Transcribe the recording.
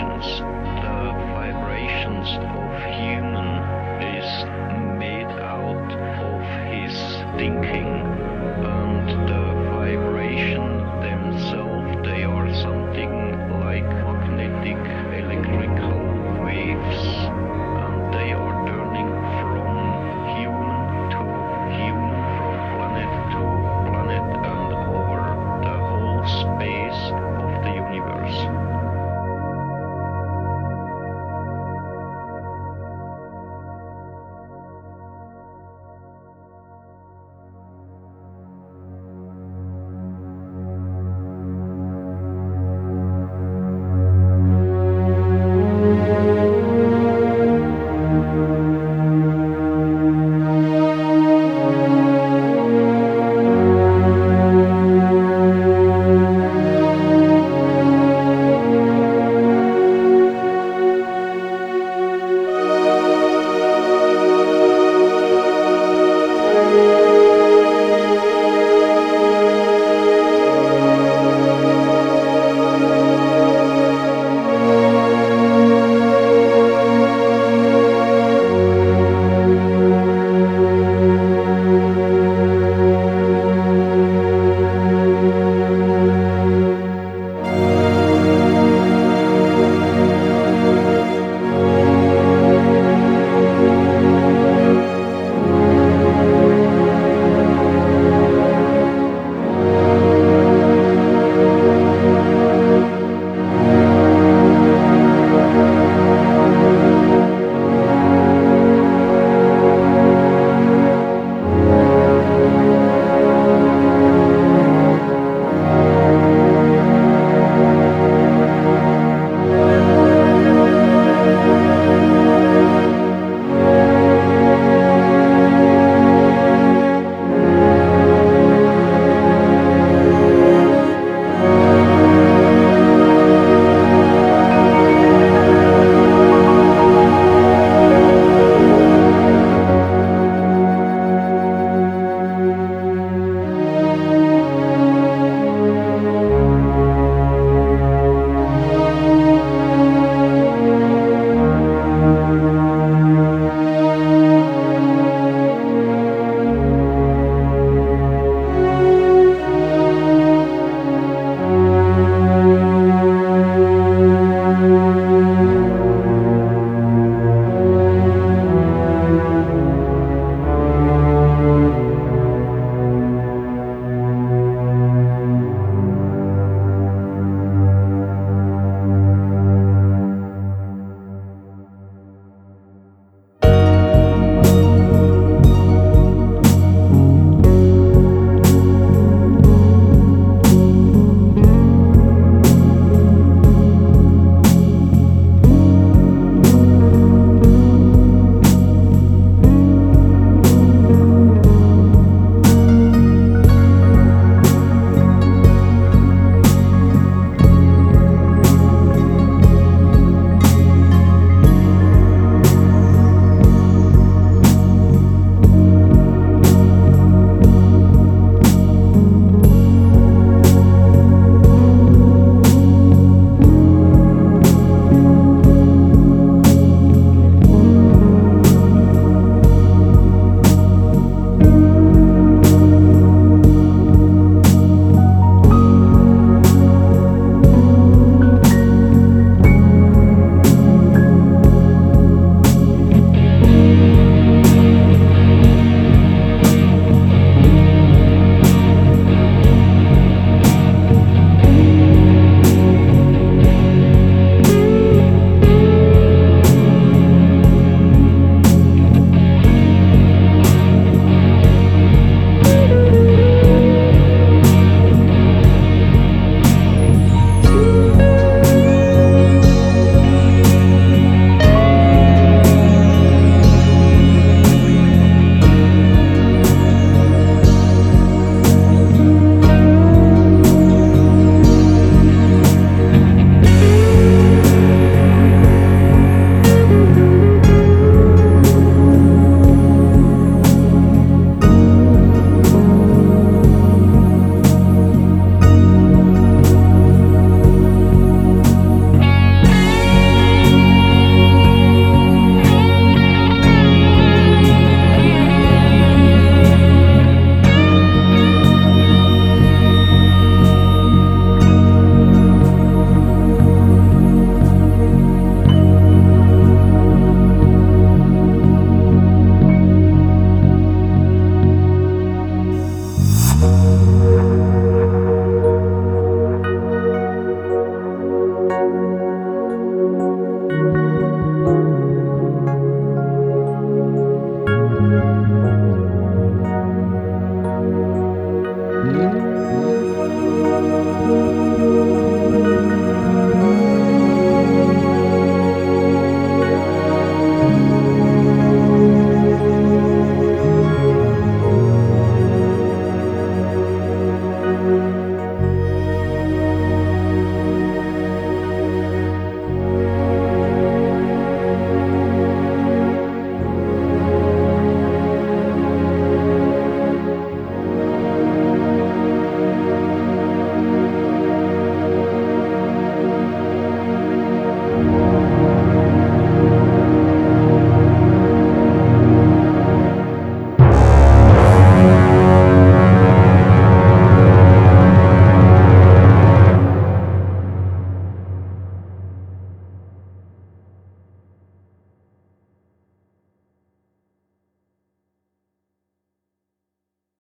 vibrations. The vibrations of human